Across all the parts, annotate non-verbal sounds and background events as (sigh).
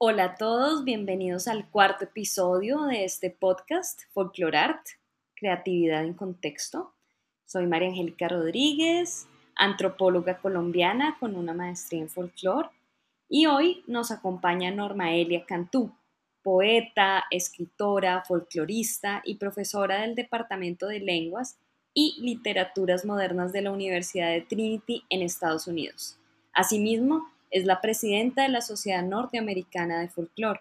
Hola a todos, bienvenidos al cuarto episodio de este podcast Art, Creatividad en Contexto. Soy María Angélica Rodríguez, antropóloga colombiana con una maestría en folclore y hoy nos acompaña Norma Elia Cantú, poeta, escritora, folclorista y profesora del Departamento de Lenguas y Literaturas Modernas de la Universidad de Trinity en Estados Unidos. Asimismo, es la presidenta de la Sociedad Norteamericana de Folclore.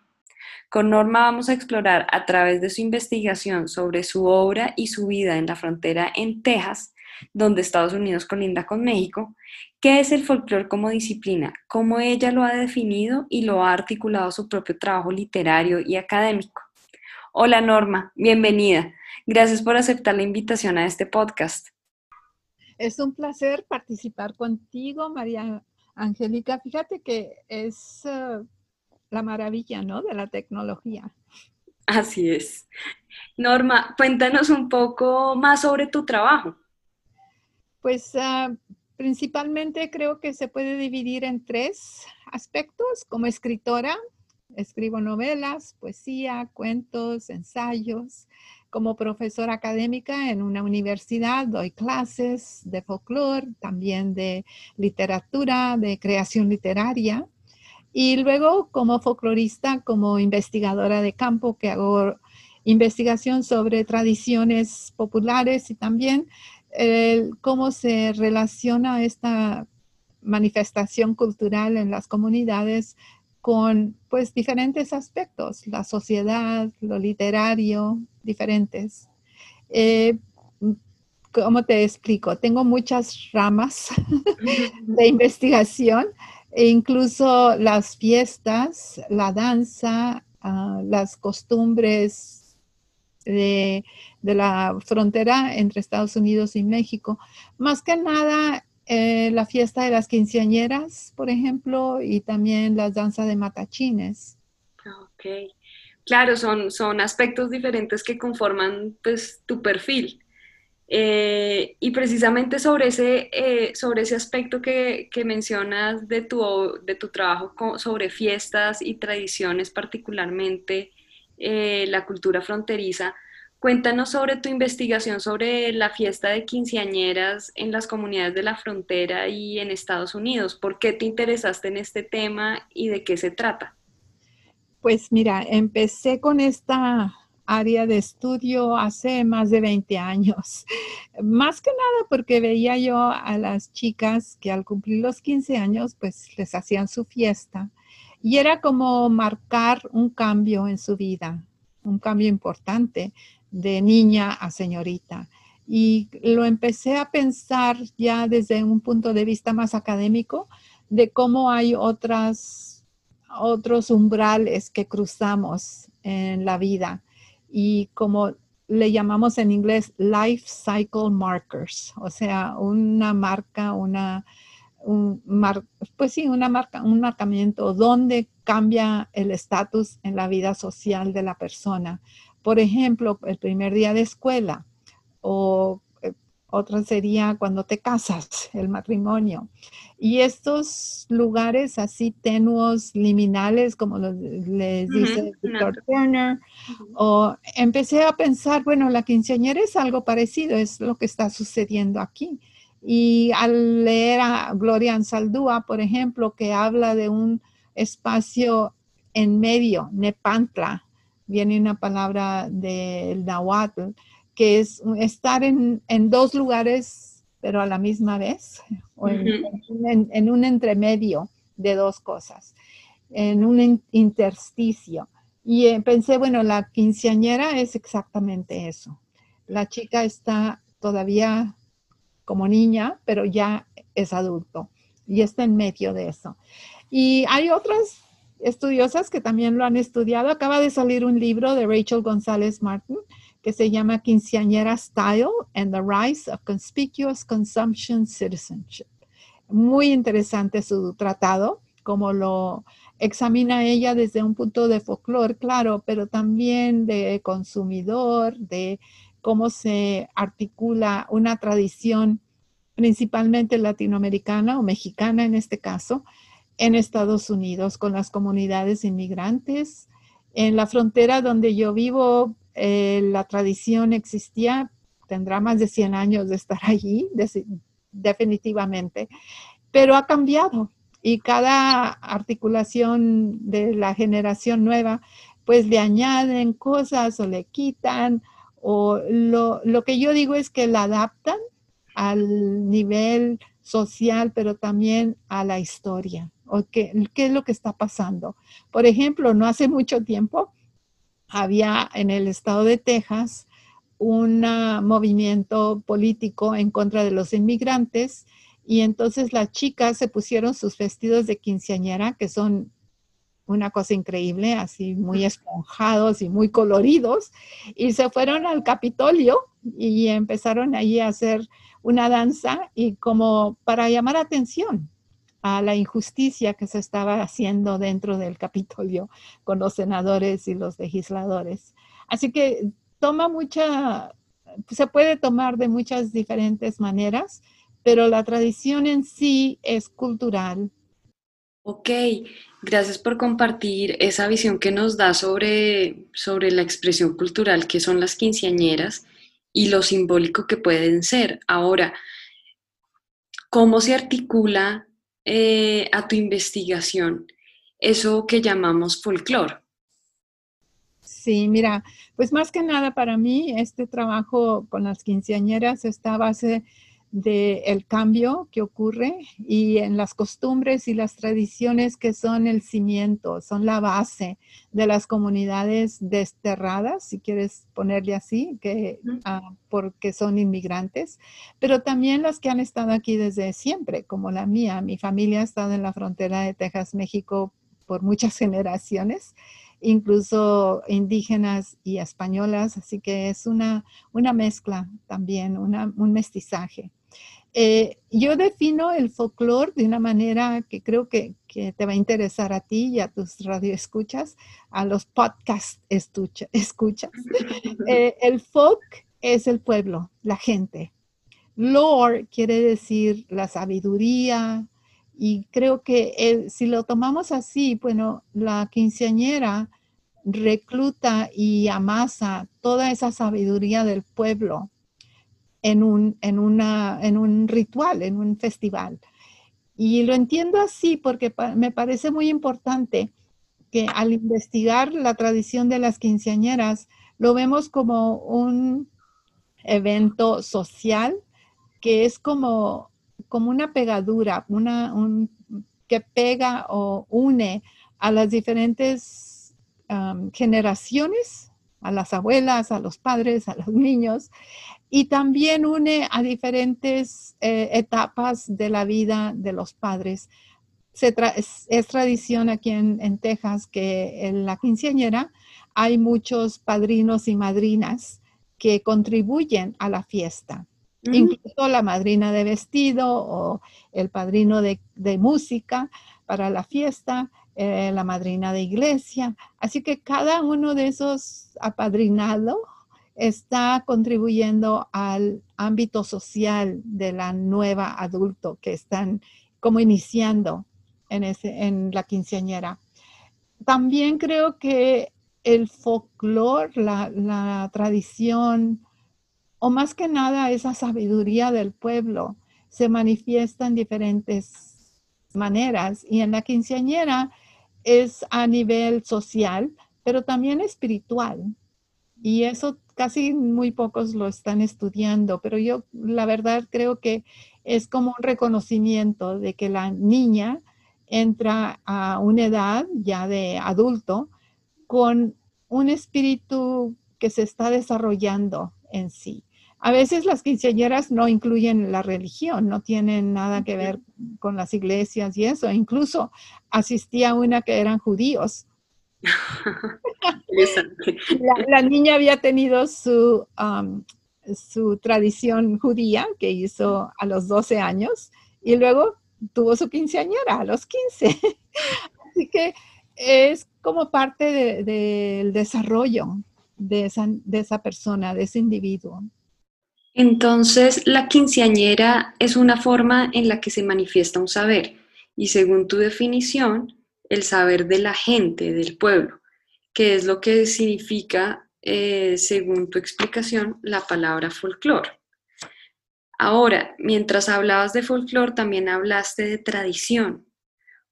Con Norma vamos a explorar a través de su investigación sobre su obra y su vida en la frontera en Texas, donde Estados Unidos colinda con México, qué es el folclore como disciplina, cómo ella lo ha definido y lo ha articulado su propio trabajo literario y académico. Hola Norma, bienvenida. Gracias por aceptar la invitación a este podcast. Es un placer participar contigo, María Angélica, fíjate que es eh, la maravilla, ¿no? De la tecnología. Así es. Norma, cuéntanos un poco más sobre tu trabajo. Pues ah, principalmente creo que se puede dividir en tres aspectos. Como escritora, escribo novelas, poesía, cuentos, ensayos como profesora académica en una universidad, doy clases de folclore, también de literatura, de creación literaria. Y luego como folclorista, como investigadora de campo, que hago investigación sobre tradiciones populares y también cómo se relaciona esta manifestación cultural en las comunidades con pues diferentes aspectos, la sociedad, lo literario, diferentes. Eh, ¿Cómo te explico? Tengo muchas ramas (laughs) de investigación, e incluso las fiestas, la danza, ah, las costumbres de, de, la frontera entre Estados Unidos y México. Más que nada eh, la fiesta de las quinceañeras, por ejemplo, y también las danzas de matachines. Ok, claro, son, son aspectos diferentes que conforman pues, tu perfil. Eh, y precisamente sobre ese, eh, sobre ese aspecto que, que, mencionas de tu, de tu trabajo sobre fiestas y tradiciones, particularmente la cultura fronteriza, Cuéntanos sobre tu investigación sobre la fiesta de quinceañeras en las comunidades de la frontera y en Estados Unidos. ¿Por qué te interesaste en este tema y de qué se trata? Pues mira, empecé con esta área de estudio hace más de 20 años. (laughs) Más que nada porque veía yo a las chicas que al cumplir los 15 años, pues les hacían su fiesta. Y era como marcar un cambio en su vida, un cambio importante de niña a señorita. Y lo empecé a pensar ya desde un punto de vista más académico de cómo hay otras, otros umbrales que cruzamos en la vida y como le llamamos en inglés life cycle markers, o sea, una marca, una, un pues sí, una marca, un marcamiento donde cambia el estatus en la vida social de la persona. Por ejemplo, el primer día de escuela o eh, otra sería cuando te casas, el matrimonio. Y estos lugares así tenuos, liminales, como les dice Victor Turner, o empecé a pensar, bueno, la quinceañera es algo parecido, es lo que está sucediendo aquí. Y al leer a Gloria Ansaldúa, por ejemplo, que habla de un espacio en medio, Nepantla, viene una palabra del Nahuatl, que es estar en, dos lugares, pero a la misma vez, o en, un entremedio de dos cosas, en un intersticio. Y eh, pensé, bueno, la quinceañera es exactamente eso. La chica está todavía como niña, pero ya es adulto y está en medio de eso. Y hay otras estudiosas que también lo han estudiado. Acaba de salir un libro de Rachel González Martin que se llama Quinceañera Style and the Rise of Conspicuous Consumption Citizenship. Muy interesante su tratado, como lo examina ella desde un punto de folclore, claro, pero también de consumidor, de cómo se articula una tradición principalmente latinoamericana o mexicana en este caso, en Estados Unidos con las comunidades inmigrantes. En la frontera donde yo vivo, eh, la tradición existía, tendrá más de 100 años de estar allí, definitivamente, pero ha cambiado y cada articulación de la generación nueva, pues le añaden cosas o le quitan, o lo, lo que yo digo es que la adaptan al nivel social, pero también a la historia, o qué, qué es lo que está pasando. Por ejemplo, no hace mucho tiempo había en el estado de Texas un movimiento político en contra de los inmigrantes y entonces las chicas se pusieron sus vestidos de quinceañera, que son una cosa increíble, así muy esponjados y muy coloridos, y se fueron al Capitolio y empezaron allí a hacer una danza y como para llamar atención a la injusticia que se estaba haciendo dentro del Capitolio con los senadores y los legisladores. Así que toma mucha, se puede tomar de muchas diferentes maneras, pero la tradición en sí es cultural. Ok, gracias por compartir esa visión que nos da sobre, sobre la expresión cultural que son las quinceañeras y lo simbólico que pueden ser. Ahora, ¿cómo se articula eh, a tu investigación eso que llamamos folclore? Sí, mira, pues más que nada para mí este trabajo con las quinceañeras está a base del cambio que ocurre y en las costumbres y las tradiciones que son el cimiento, son la base de las comunidades desterradas, si quieres ponerle así, que, ah, porque son inmigrantes, pero también las que han estado aquí desde siempre, como la mía. Mi familia ha estado en la frontera de Texas, México por muchas (laughs) generaciones incluso indígenas y españolas, así que es una, una mezcla también, un mestizaje. Eh, yo defino el folclore de una manera que creo que, te va a interesar a ti y a tus radioescuchas, a los podcast escuchas. (laughs) Eh, el folk es el pueblo, la gente. Lore quiere decir la sabiduría y creo que si lo tomamos así, bueno, la quinceañera recluta y amasa toda esa sabiduría del pueblo en un, en, una, en un ritual, en un festival. Y lo entiendo así porque me parece muy importante que al investigar la tradición de las quinceañeras, lo vemos como un evento social que es como, como una pegadura, una, un, que pega o une a las diferentes generaciones, a las abuelas, a los padres, a los niños, y también une a diferentes eh, etapas de la vida de los padres. es, tradición aquí en, Texas que en la quinceañera hay muchos padrinos y madrinas que contribuyen a la fiesta. Mm. Incluso la madrina de vestido o el padrino de, música para la fiesta, eh, la madrina de iglesia. Así que cada uno de esos apadrinados está contribuyendo al ámbito social de la nueva adulto que están como iniciando en, ese, en la quinceañera. También creo que el folclore, la, la tradición, o más que nada esa sabiduría del pueblo, se manifiesta en diferentes maneras. Y en la quinceañera es a nivel social, pero también espiritual. Y eso casi muy pocos lo están estudiando, pero yo la verdad creo que es como un reconocimiento de que la niña entra a una edad ya de adulto con un espíritu que se está desarrollando en sí. A veces las quinceañeras no incluyen la religión, no tienen nada que ver con las iglesias y eso. Incluso asistía a una que eran judíos (laughs) la, niña había tenido su, um, su tradición judía que hizo a los 12 años y luego tuvo su quinceañera a los 15. (laughs) Así que es como parte del desarrollo de esa, de esa persona, de ese individuo. Entonces, la quinceañera es una forma en la que se manifiesta un saber y según tu definición, el saber de la gente, del pueblo, que es lo que significa, eh, según tu explicación, la palabra folclore. Ahora, mientras hablabas de folclore, también hablaste de tradición.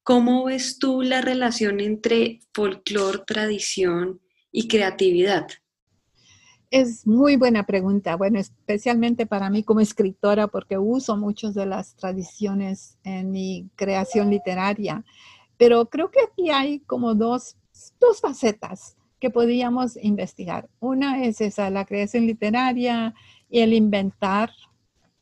¿Cómo ves tú la relación entre folclore, tradición y creatividad? Es muy buena pregunta, bueno, especialmente para mí como escritora, porque uso muchas de las tradiciones en mi creación literaria, pero creo que aquí hay como dos, dos facetas que podríamos investigar. Una es esa, la creación literaria y el inventar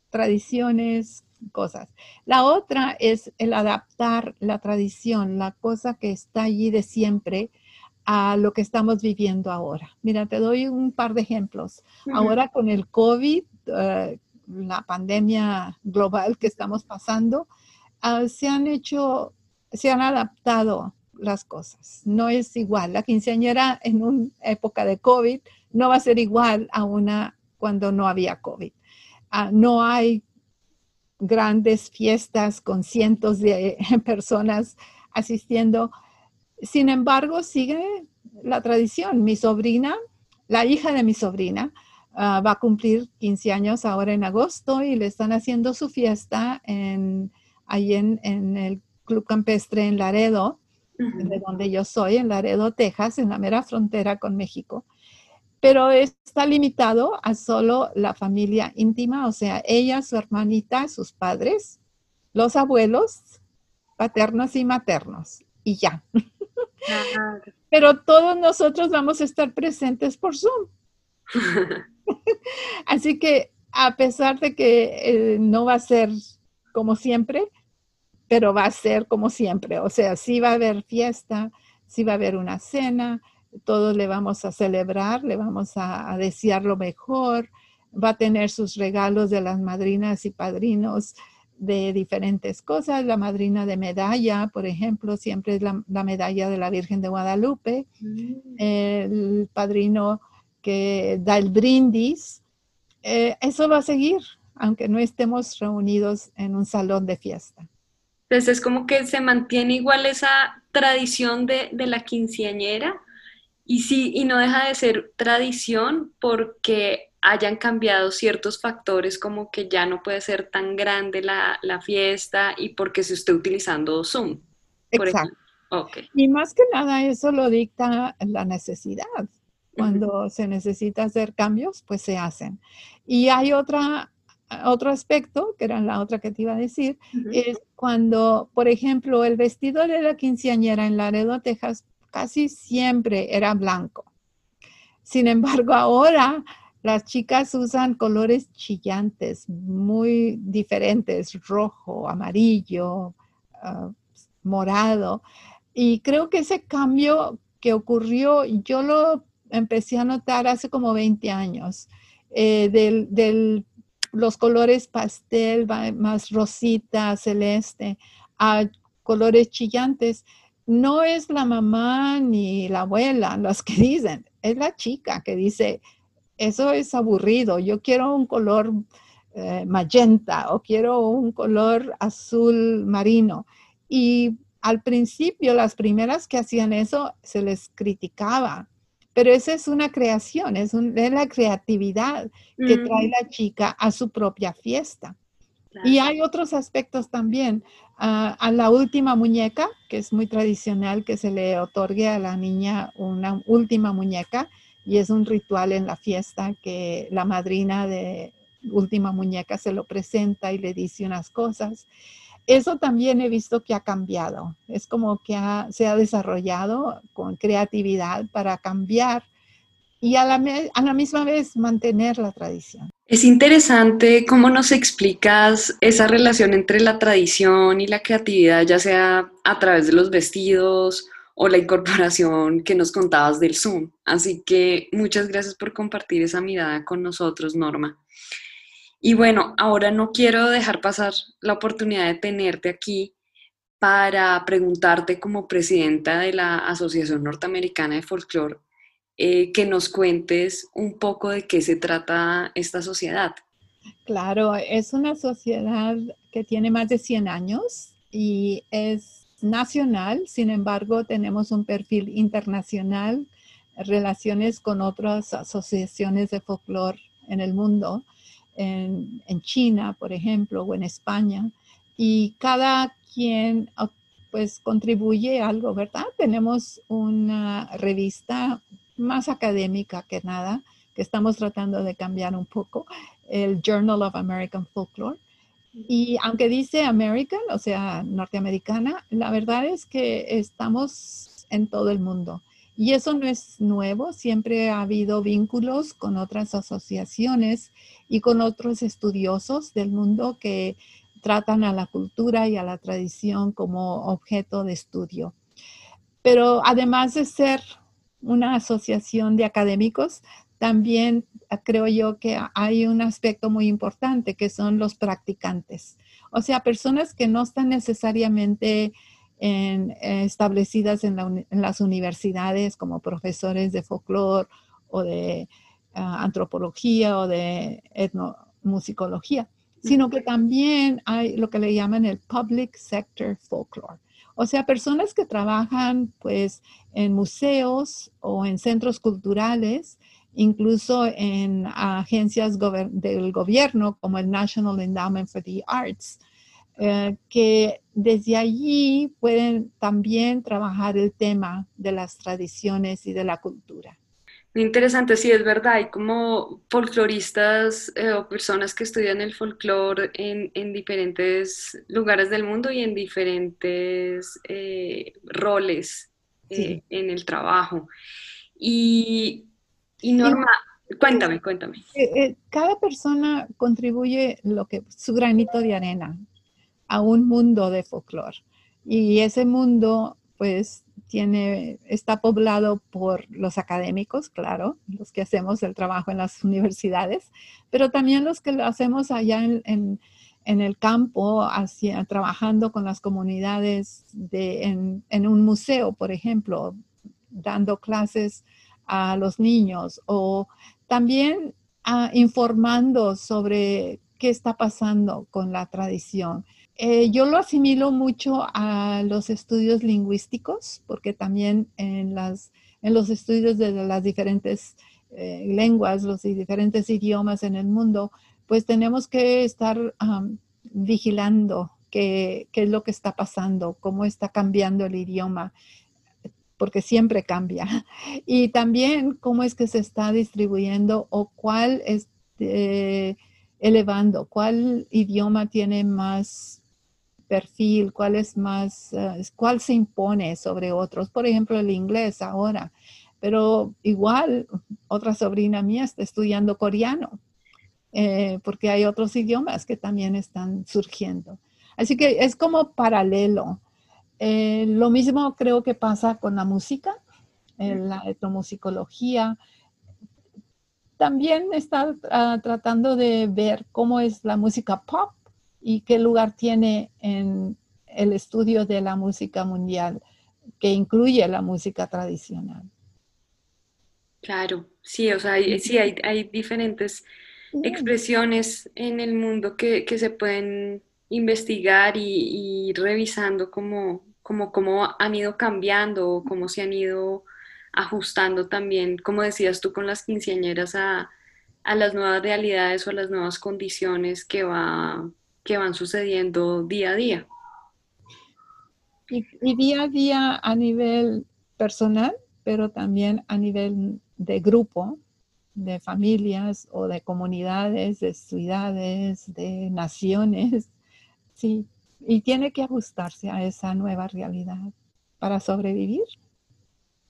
tradiciones, cosas. La otra es el adaptar la tradición, la cosa que está allí de siempre a lo que estamos viviendo ahora. Mira, te doy un par de ejemplos. Ahora con el COVID, eh, la pandemia global que estamos pasando, ah, se han hecho, se han adaptado las cosas. No es igual. La quinceañera en una época de COVID no va a ser igual a una cuando no había COVID. Ah, no hay grandes fiestas con cientos de (laughs) personas asistiendo. Sin embargo, sigue la tradición. Mi sobrina, la hija de mi sobrina, ah, va a cumplir 15 años ahora en agosto y le están haciendo su fiesta en, ahí en, el Club Campestre en Laredo, de donde yo soy, en Laredo, Texas, en la mera frontera con México pero está limitado a solo la familia íntima, o sea, ella, su hermanita, sus padres, los abuelos, paternos y maternos, y ya. Pero todos nosotros vamos a estar presentes por Zoom. (laughs) Así que a pesar de que eh, no va a ser como siempre, pero va a ser como siempre. O sea, sí va a haber fiesta, sí va a haber una cena, todos le vamos a celebrar, le vamos a, desear lo mejor, va a tener sus regalos de las madrinas y padrinos de diferentes cosas. La madrina de medalla, por ejemplo, siempre es la, medalla de la Virgen de Guadalupe. Mm. El padrino que da el brindis. Eh, eso va a seguir, aunque no estemos reunidos en un salón de fiesta. Entonces es como que se mantiene igual esa tradición de, de la quinceañera, y sí, y no deja de ser tradición porque hayan cambiado ciertos factores como que ya no puede ser tan grande la, fiesta y porque se esté utilizando Zoom. Exacto. Y más que nada eso lo dicta la necesidad. Cuando se necesita hacer cambios, pues se hacen. Y hay otra, otro aspecto, que era la otra que te iba a decir, es cuando, por ejemplo, el vestido de la quinceañera en Laredo, Texas, casi siempre era blanco. Sin embargo, ahora las chicas usan colores chillantes, muy diferentes, rojo, amarillo, ah, morado. Y creo que ese cambio que ocurrió, yo lo empecé a notar hace como 20 años, eh, de los colores pastel, más rosita, celeste, a colores chillantes no es la mamá ni la abuela las que dicen, es la chica que dice, eso es aburrido, yo quiero un color eh, magenta o quiero un color azul marino. Y al principio, las primeras que hacían eso, se les criticaba, pero esa es una creación, es, la creatividad que trae la chica a su propia fiesta. Y hay otros aspectos también. Ah, a la última muñeca, que es muy tradicional que se le otorgue a la niña una última muñeca y es un ritual en la fiesta que la madrina de última muñeca se lo presenta y le dice unas cosas. Eso también he visto que ha cambiado. Es como que se ha desarrollado con creatividad para cambiar y a la misma vez mantener la tradición. Es interesante cómo nos explicas esa relación entre la tradición y la creatividad, ya sea a través de los vestidos o la incorporación que nos contabas del Zoom. Así que muchas gracias por compartir esa mirada con nosotros, Norma. Y bueno, ahora no quiero dejar pasar la oportunidad de tenerte aquí para preguntarte como presidenta de la Asociación Norteamericana de Folklore eh, que nos cuentes un poco de qué se trata esta sociedad. Claro, es una sociedad que tiene más de 100 años y es nacional, sin embargo tenemos un perfil internacional, relaciones con otras asociaciones de folclore en el mundo, en, en China, por ejemplo, o en España, y cada quien pues contribuye algo, ¿verdad? Tenemos una revista más académica que nada, que estamos tratando de cambiar un poco, el Journal of American Folklore. Y aunque dice American, o sea, norteamericana, la verdad es que estamos en todo el mundo. Y eso no es nuevo, siempre ha habido vínculos con otras asociaciones y con otros estudiosos del mundo que tratan a la cultura y a la tradición como objeto de estudio. Pero además de ser una asociación de académicos, también ah, creo yo que hay un aspecto muy importante que son los practicantes. O sea, personas que no están necesariamente eh, establecidas en, las universidades como profesores de folclore o de ah, antropología o de etnomusicología, sino que también hay lo que le llaman el public sector folklore. O sea, personas que trabajan pues en museos o en centros culturales, incluso en agencias del gobierno como el National Endowment for the Arts, eh, que desde allí pueden también trabajar el tema de las tradiciones y de la cultura. Muy interesante, sí, es verdad. Hay como folcloristas eh, o personas que estudian el folclore en, en, diferentes lugares del mundo y en diferentes eh, roles eh, en el trabajo. Y, y Norma, cuéntame, cuéntame. Cada persona contribuye lo que, su granito de arena a un mundo de folclore. Y ese mundo, pues, tiene, está poblado por los académicos, claro, los que hacemos el trabajo en las (laughs) universidades, pero también los que lo hacemos allá en, el campo, hacia, trabajando con las comunidades de, en, un museo, por ejemplo, dando clases a los niños o también ah, informando sobre qué está pasando con la tradición. Eh, yo lo asimilo mucho a los estudios lingüísticos, porque también en, las, en los estudios de las diferentes eh, lenguas, los diferentes idiomas en el mundo, pues tenemos que estar vigilando qué, qué es lo que está pasando, cómo está cambiando el idioma porque siempre cambia. (laughs) Y también cómo es que se está distribuyendo o cuál es eh, elevando, cuál idioma tiene más perfil, cuál es más, eh, cuál se impone sobre otros. Por ejemplo, el inglés ahora. Pero igual, otra sobrina mía está estudiando coreano, eh, porque hay otros idiomas que también están surgiendo. Así que es como paralelo. Eh, lo mismo creo que pasa con la música, la etnomusicología. También está tratando de ver cómo es la música pop y qué lugar tiene en el estudio de la música mundial, que incluye la música tradicional. Claro, sí, o sea, hay, sí, hay, hay diferentes expresiones en el mundo que, se pueden investigar y, y revisando cómo, cómo, han ido cambiando, cómo se han ido ajustando también, como decías tú, con las quinceañeras a, a las nuevas realidades o a las nuevas condiciones que va que van sucediendo día a día. Y, día a día a nivel personal, pero también a nivel de grupo, de familias o de comunidades, de ciudades, de naciones. Sí, y tiene que ajustarse a esa nueva realidad para sobrevivir.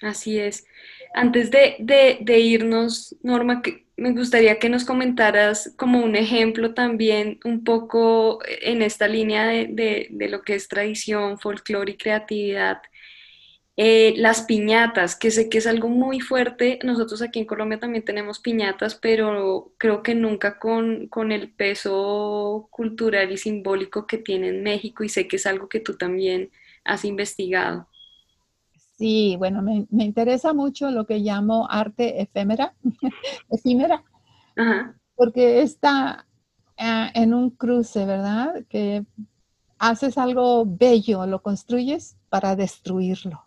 Así es. Antes de, de irnos, Norma, me gustaría que nos comentaras como un ejemplo también un poco en esta línea de, lo que es tradición, folclore y creatividad. Eh, las piñatas, que sé que es algo muy fuerte. Nosotros aquí en Colombia también tenemos piñatas, pero creo que nunca con, con el peso cultural y simbólico que tiene en México y sé que es algo que tú también has investigado. Sí, bueno, me, interesa mucho lo que llamo arte (laughs) efímera, efímera, porque está ah, en un cruce, ¿verdad? Que haces algo bello, lo construyes para destruirlo.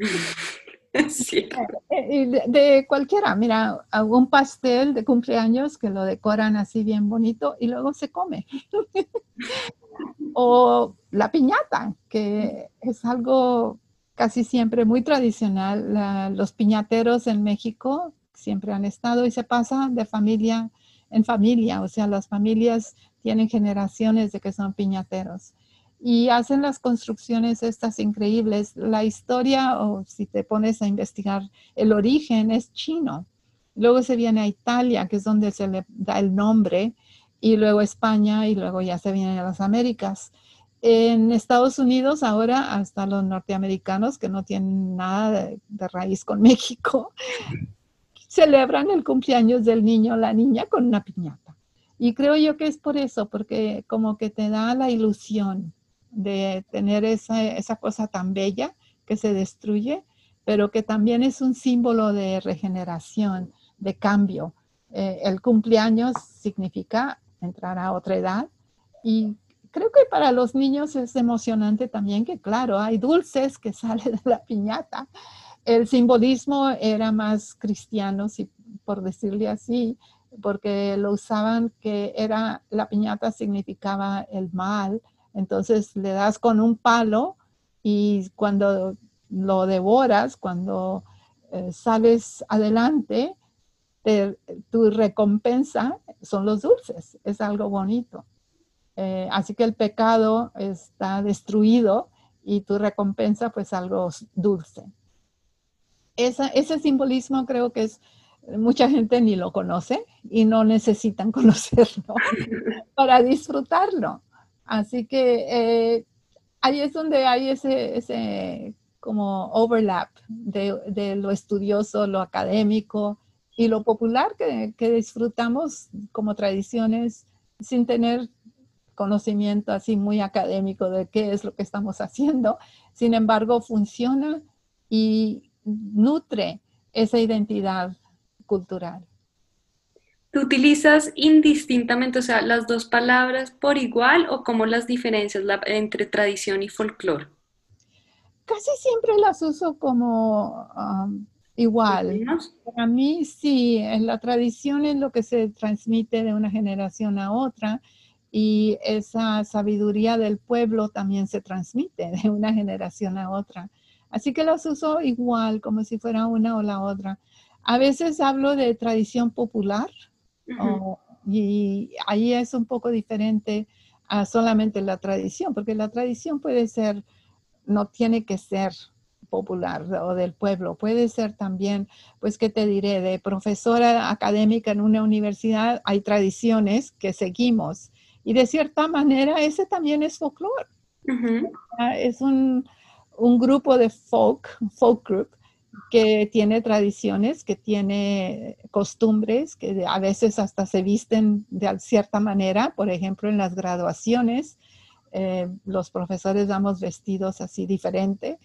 (laughs) Sí. Eh, de, cualquiera, mira, un pastel de cumpleaños que lo decoran así bien bonito y luego se come. (laughs) o la piñata, que es algo casi siempre muy tradicional. los piñateros en México siempre han estado y se pasa de familia en familia, o sea, las familias tienen generaciones de que son piñateros y hacen las construcciones estas increíbles. La historia, o si te pones a investigar, el origen es chino. Luego se viene a Italia, que es donde se le da el nombre, y luego España, y luego ya se viene a las Américas. En Estados Unidos ahora hasta los norteamericanos que no tienen nada de, de raíz con (laughs) México, celebran el cumpleaños del niño o la niña con una piñata. Y creo yo que es por eso, porque como que te da la ilusión de tener esa, esa cosa tan bella que se destruye, pero que también es un símbolo de regeneración, de cambio. Eh, el cumpleaños significa entrar a otra edad y creo que para los niños es emocionante también que, claro, hay dulces que (laughs) salen de la piñata. El simbolismo era más cristiano, si, por decirle así, porque lo usaban que era la piñata significaba el mal, entonces le das con un palo y cuando lo devoras, cuando eh, sales adelante, tu recompensa son los dulces, es algo bonito. Eh, así que el pecado está destruido y tu recompensa pues algo dulce. ese simbolismo creo que es, mucha gente ni lo conoce y no necesitan (laughs) conocerlo para disfrutarlo. Así que eh, ahí es donde hay ese, ese como overlap de, lo estudioso, lo académico y lo popular que, que disfrutamos como tradiciones sin tener conocimiento así muy académico de qué es lo que estamos haciendo. Sin embargo, funciona y nutre esa identidad cultural. ¿Tú utilizas indistintamente, o sea, las dos palabras por igual o cómo las diferencias entre tradición y folclore? Casi siempre las uso como um, igual. Para mí sí, la tradición es lo que se transmite de una generación a otra y esa sabiduría del pueblo también se transmite de una generación a otra. Así que las uso igual, como si fuera una o la otra. A veces hablo de tradición popular, y ahí es un poco diferente a solamente la tradición, porque la tradición puede ser, no tiene que ser popular o del pueblo, puede ser también, pues, ¿qué te diré? De profesora académica en una universidad hay tradiciones que seguimos y de cierta manera ese también es folclore. Es un, un, grupo de folk, folk group, que tiene tradiciones, que tiene costumbres, que a veces hasta se visten de cierta manera, por ejemplo, en las graduaciones, eh, los profesores damos vestidos así diferente.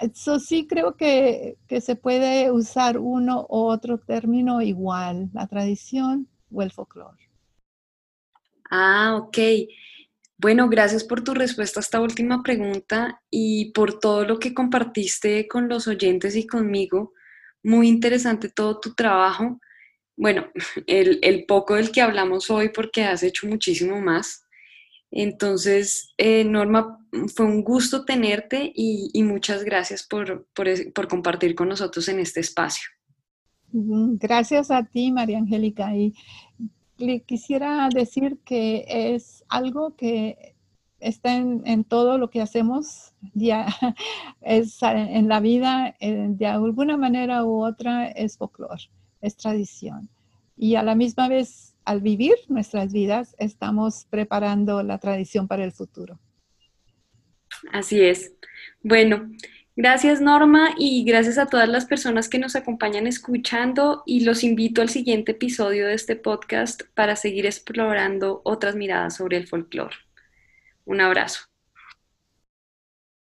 Eso sí creo que, que se puede usar uno u otro término igual, la tradición o el folclore. Ah, ok. Bueno, gracias por tu respuesta a esta última pregunta y por todo lo que compartiste con los oyentes y conmigo. Muy interesante todo tu trabajo. Bueno, (laughs) el, poco del que hablamos hoy porque has hecho muchísimo más. Entonces, eh, Norma, fue un gusto tenerte y, muchas gracias por, por, compartir con nosotros en este espacio. Gracias a ti, María Angélica. Y le quisiera decir que es algo que está en, todo lo que hacemos, ya, (laughs) es en la vida, de alguna manera u otra, es folclore, es tradición. Y a la misma vez, al vivir nuestras vidas, estamos preparando la tradición para el futuro. Así es. Bueno, Gracias Norma y gracias a todas las personas que nos acompañan escuchando y los invito al siguiente episodio de este podcast para seguir explorando otras miradas sobre el folclore. Un abrazo.